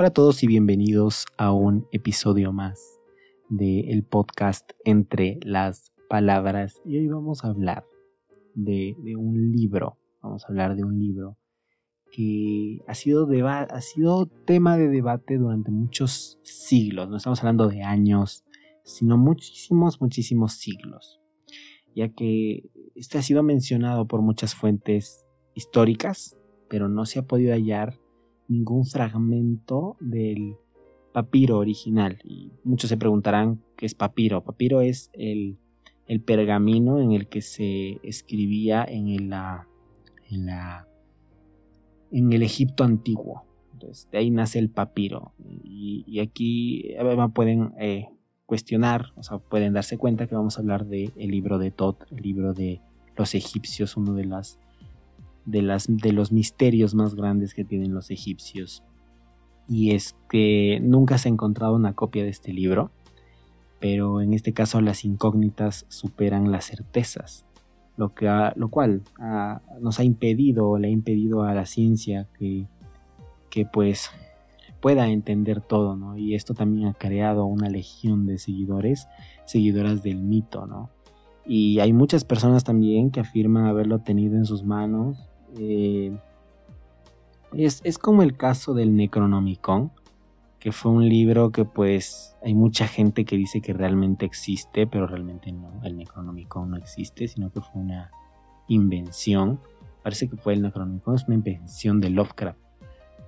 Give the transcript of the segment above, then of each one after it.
Hola a todos y bienvenidos a un episodio más del podcast Entre las Palabras. Y hoy vamos a hablar de, un libro, vamos a hablar de un libro que ha sido, ha sido tema de debate durante muchos siglos, no estamos hablando de años, sino muchísimos, muchísimos siglos, ya que este ha sido mencionado por muchas fuentes históricas, pero no se ha podido hallar ningún fragmento del papiro original. Y muchos se preguntarán qué es papiro. Papiro es el, pergamino en el que se escribía en, el, en, la, en el Egipto antiguo. Entonces, de ahí nace el papiro. Y, aquí pueden eh, cuestionar, o sea, pueden darse cuenta que vamos a hablar del el libro de Tot, el libro de los egipcios, uno de las de, las, de los misterios más grandes que tienen los egipcios. Y es que nunca se ha encontrado una copia de este libro, pero en este caso las incógnitas superan las certezas, lo, que lo cual nos ha impedido, le ha impedido a la ciencia que, que pues pueda entender todo, ¿no? Y esto también ha creado una legión de seguidores, seguidoras del mito, ¿no? Y hay muchas personas también que afirman haberlo tenido en sus manos eh, es, como el caso del Necronomicon, que fue un libro que pues hay mucha gente que dice que realmente existe, pero realmente no, el Necronomicon no existe, sino que fue una invención. Parece que fue el Necronomicon, es una invención de Lovecraft.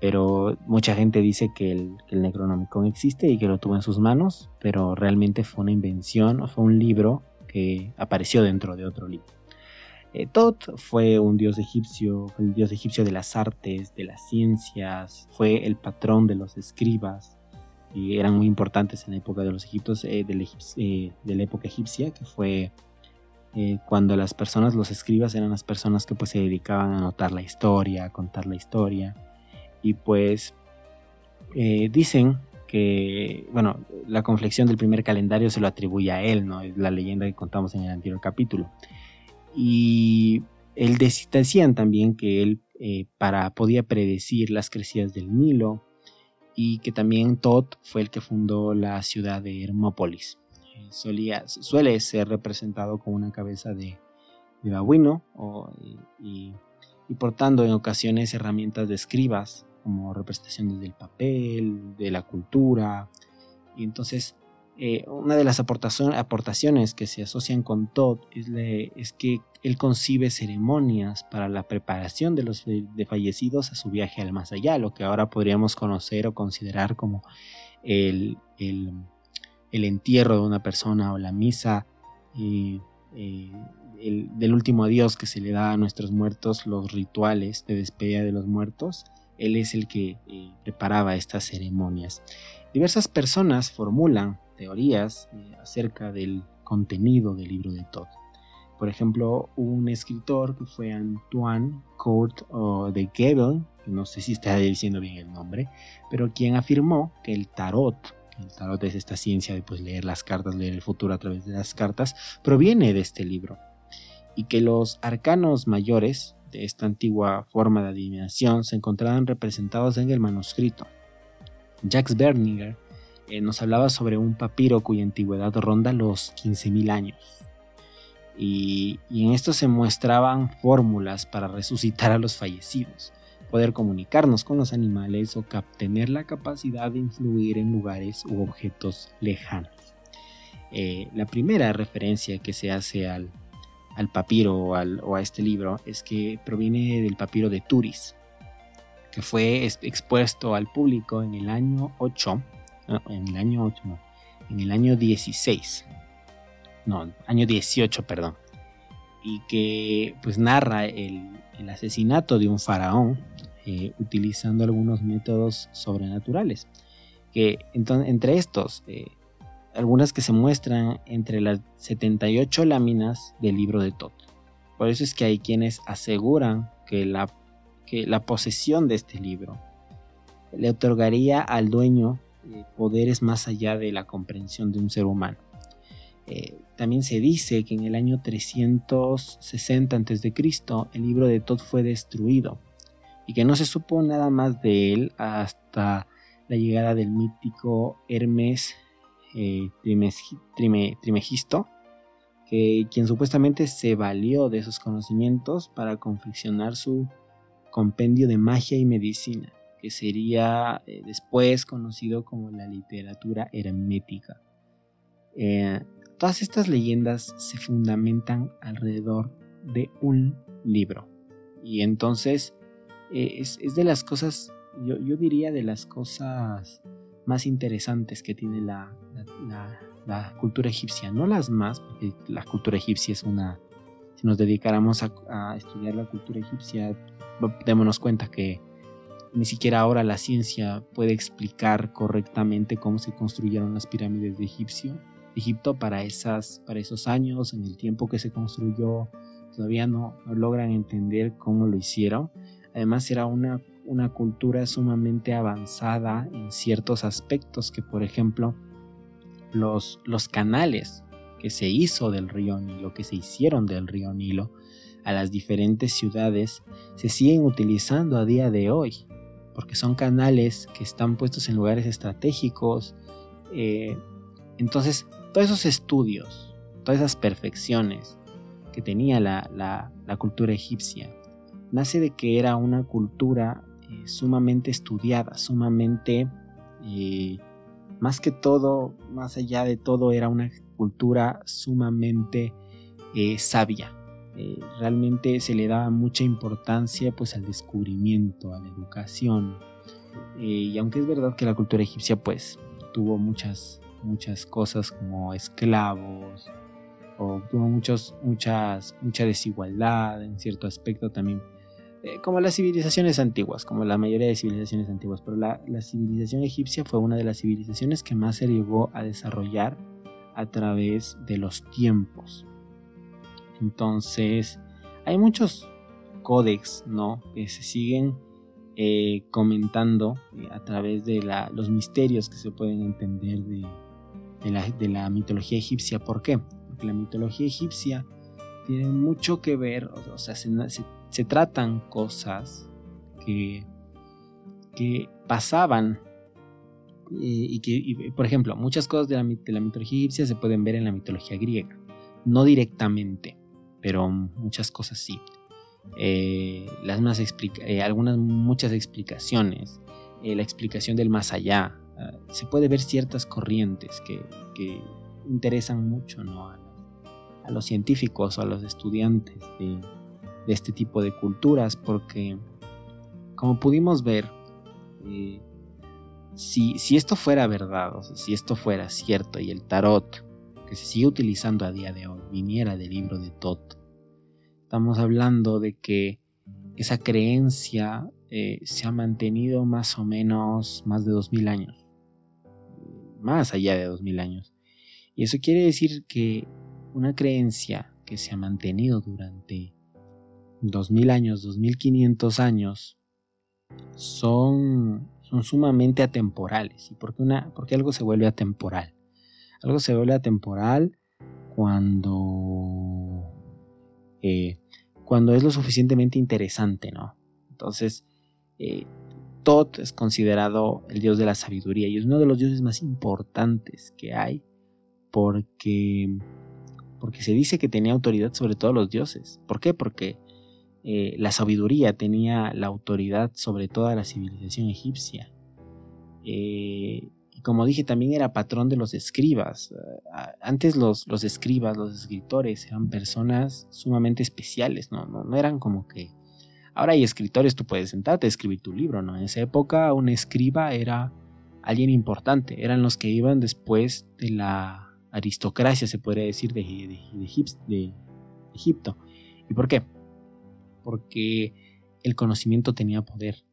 Pero mucha gente dice que el, que el Necronomicon existe y que lo tuvo en sus manos, pero realmente fue una invención o fue un libro que apareció dentro de otro libro. Eh, fue un dios egipcio, el dios egipcio de las artes, de las ciencias, fue el patrón de los escribas y eran muy importantes en la época de los egiptos, eh, eh, de, la, época egipcia, que fue cuando las personas, los escribas eran las personas que pues se dedicaban a anotar la historia, a contar la historia y pues dicen que, bueno, la conflexión del primer calendario se lo atribuye a él, ¿no? Es la leyenda que contamos en el anterior capítulo. Y él decían también que él eh, para, podía predecir las crecidas del Nilo y que también Tot fue el que fundó la ciudad de Hermópolis. Eh, solía, suele ser representado con una cabeza de, de babuino y, y, portando en ocasiones herramientas de escribas como representaciones del papel, de la cultura. Y entonces eh, una de las aportaciones que se asocian con Todd es, que él concibe ceremonias para la preparación de los fallecidos a su viaje al más allá, lo que ahora podríamos conocer o considerar como el, entierro de una persona o la misa eh, del último adiós que se le da a nuestros muertos, los rituales de despedida de los muertos. Él es el que eh, preparaba estas ceremonias. Diversas personas formulan teorías eh, acerca del contenido del libro de Todd. Por ejemplo, un escritor que fue Antoine Court de Gebel, no sé si está diciendo bien el nombre, pero quien afirmó que el tarot, el tarot es esta ciencia de pues, leer las cartas, leer el futuro a través de las cartas, proviene de este libro. Y que los arcanos mayores esta antigua forma de adivinación se encontraban representados en el manuscrito. Jacques Berninger eh, nos hablaba sobre un papiro cuya antigüedad ronda los 15.000 años. Y, en esto se muestraban fórmulas para resucitar a los fallecidos, poder comunicarnos con los animales o tener la capacidad de influir en lugares u objetos lejanos. Eh, la primera referencia que se hace al, papiro o, o, a este libro es que proviene del papiro de Turis, que fue expuesto al público en el año 8 en el año 8, no, en el año 16, no, año 18, perdón, y que pues narra el, asesinato de un faraón eh, utilizando algunos métodos sobrenaturales, que entonces, entre estos, eh, algunas que se muestran entre las 78 láminas del libro de Tot. Por eso es que hay quienes aseguran que la, que la posesión de este libro le otorgaría al dueño eh, poderes más allá de la comprensión de un ser humano. Eh, también se dice que en el año 360 a.C. el libro de Todd fue destruido y que no se supo nada más de él hasta la llegada del mítico Hermes eh, Trimegisto, que, quien supuestamente se valió de esos conocimientos para confeccionar su compendio de magia y medicina, que sería eh, después conocido como la literatura hermética. Eh, todas estas leyendas se fundamentan alrededor de un libro. Y entonces es, de las cosas, yo, diría de las cosas más interesantes que tiene la, la, cultura egipcia. No las más, porque la cultura egipcia es una... Si nos dedicáramos a, estudiar la cultura egipcia, démonos cuenta que ni siquiera ahora la ciencia puede explicar correctamente cómo se construyeron las pirámides de Egipcio, Egipto para, esas, para esos años, en el tiempo que se construyó, todavía no, no logran entender cómo lo hicieron. Además era una, una cultura sumamente avanzada en ciertos aspectos que por ejemplo los, los canales que se hizo del río Nilo, que se hicieron del río Nilo a las diferentes ciudades, se siguen utilizando a día de hoy, porque son canales que están puestos en lugares estratégicos. Eh, entonces, todos esos estudios, todas esas perfecciones que tenía la, la cultura egipcia, nace de que era una cultura eh, sumamente estudiada, sumamente, eh, más que todo, más allá de todo, era una cultura sumamente eh, sabia. realmente se le daba mucha importancia pues al descubrimiento, a la educación. y aunque es verdad que la cultura egipcia pues tuvo muchas, muchas cosas como esclavos, o tuvo muchos, muchas, mucha desigualdad en cierto aspecto también eh, como las civilizaciones antiguas, como la mayoría de civilizaciones antiguas, pero la, civilización egipcia fue una de las civilizaciones que más se llegó a desarrollar a través de los tiempos. Entonces, hay muchos códex, ¿no? Que se siguen eh, comentando eh, a través de los misterios que se pueden entender de, la, mitología egipcia. ¿Por qué? Porque la mitología egipcia tiene mucho que ver, o sea, se, se tratan cosas que, que pasaban y, que, por ejemplo, muchas cosas de la, mitología egipcia se pueden ver en la mitología griega. No directamente, pero muchas cosas sí. Eh, las más eh, algunas muchas explicaciones, eh, la explicación del más allá. Se puede ver ciertas corrientes que, interesan mucho ¿no? a, a, los científicos o a los estudiantes de, de este tipo de culturas porque como pudimos ver eh, si, si, esto fuera verdad o si esto fuera cierto y el tarot que se sigue utilizando a día de hoy viniera del libro de Tot estamos hablando de que esa creencia eh, se ha mantenido más o menos más de 2000 años más allá de 2000 años. Y eso quiere decir que una creencia que se ha mantenido durante 2000 años, 2500 años, son, son sumamente atemporales. ¿Y por qué, una, algo se vuelve atemporal? Algo se vuelve atemporal cuando, eh, cuando es lo suficientemente interesante, ¿no? Entonces, eh, es considerado el dios de la sabiduría y es uno de los dioses más importantes que hay porque, porque se dice que tenía autoridad sobre todos los dioses. ¿Por qué? Porque eh, la sabiduría tenía la autoridad sobre toda la civilización egipcia. Eh, y como dije, también era patrón de los escribas. Eh, antes los, los, escribas, los escritores, eran personas sumamente especiales, ¿no? No, eran como que... Ahora hay escritores, tú puedes sentarte a escribir tu libro, ¿no? En esa época un escriba era alguien importante, eran los que iban después de la aristocracia, se podría decir, de, de Egipto. ¿Y por qué? Porque el conocimiento tenía poder.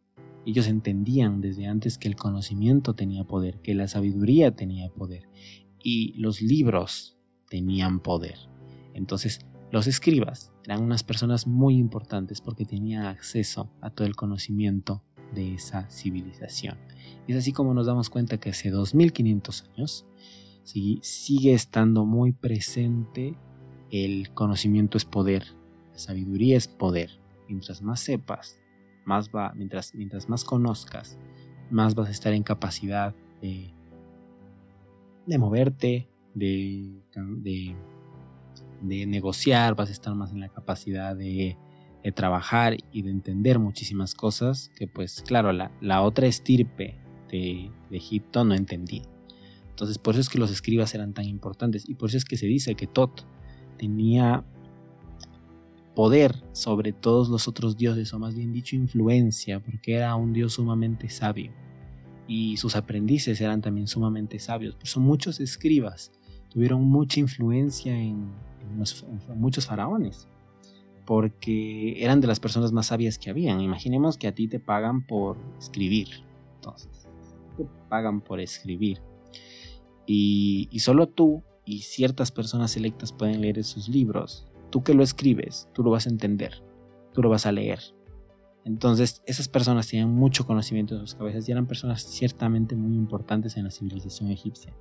Ellos entendían desde antes que el conocimiento tenía poder, que la sabiduría tenía poder y los libros tenían poder. Entonces, los escribas eran unas personas muy importantes porque tenían acceso a todo el conocimiento de esa civilización. es así como nos damos cuenta que hace 2500 años sigue estando muy presente el conocimiento es poder, sabiduría es poder mientras más sepas, más va, mientras, mientras más conozcas, más vas a estar en capacidad de, de moverte, de, de, negociar, vas a estar más en la capacidad de, trabajar y de entender muchísimas cosas que pues claro, la, la otra estirpe de, Egipto no entendía. Entonces por eso es que los escribas eran tan importantes y por eso es que se dice que Tot tenía poder sobre todos los otros dioses, o más bien dicho influencia, porque era un dios sumamente sabio. Y sus aprendices eran también sumamente sabios. Por eso muchos escribas tuvieron mucha influencia en, muchos faraones, porque eran de las personas más sabias que habían. Imaginemos que a ti te pagan por escribir. Entonces, te pagan por escribir. Y, y solo tú y ciertas personas selectas pueden leer esos libros tú que lo escribes, tú lo vas a entender, tú lo vas a leer. Entonces, esas personas tenían mucho conocimiento en sus cabezas y eran personas ciertamente muy importantes en la civilización egipcia.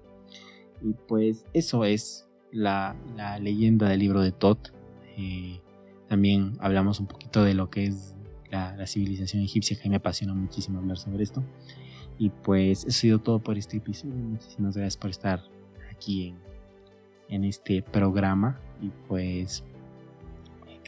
Y pues eso es la, leyenda del libro de Tot. Eh, también hablamos un poquito de lo que es la, civilización egipcia, que me apasiona muchísimo hablar sobre esto. Y pues eso ha sido todo por este episodio. Muchísimas gracias por estar aquí en este programa. Y pues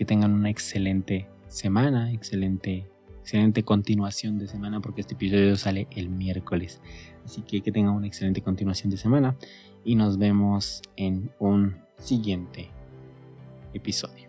que tengan una excelente semana, excelente, excelente continuación de semana, porque este episodio sale el miércoles. Así que que tengan una excelente continuación de semana y nos vemos en un siguiente episodio.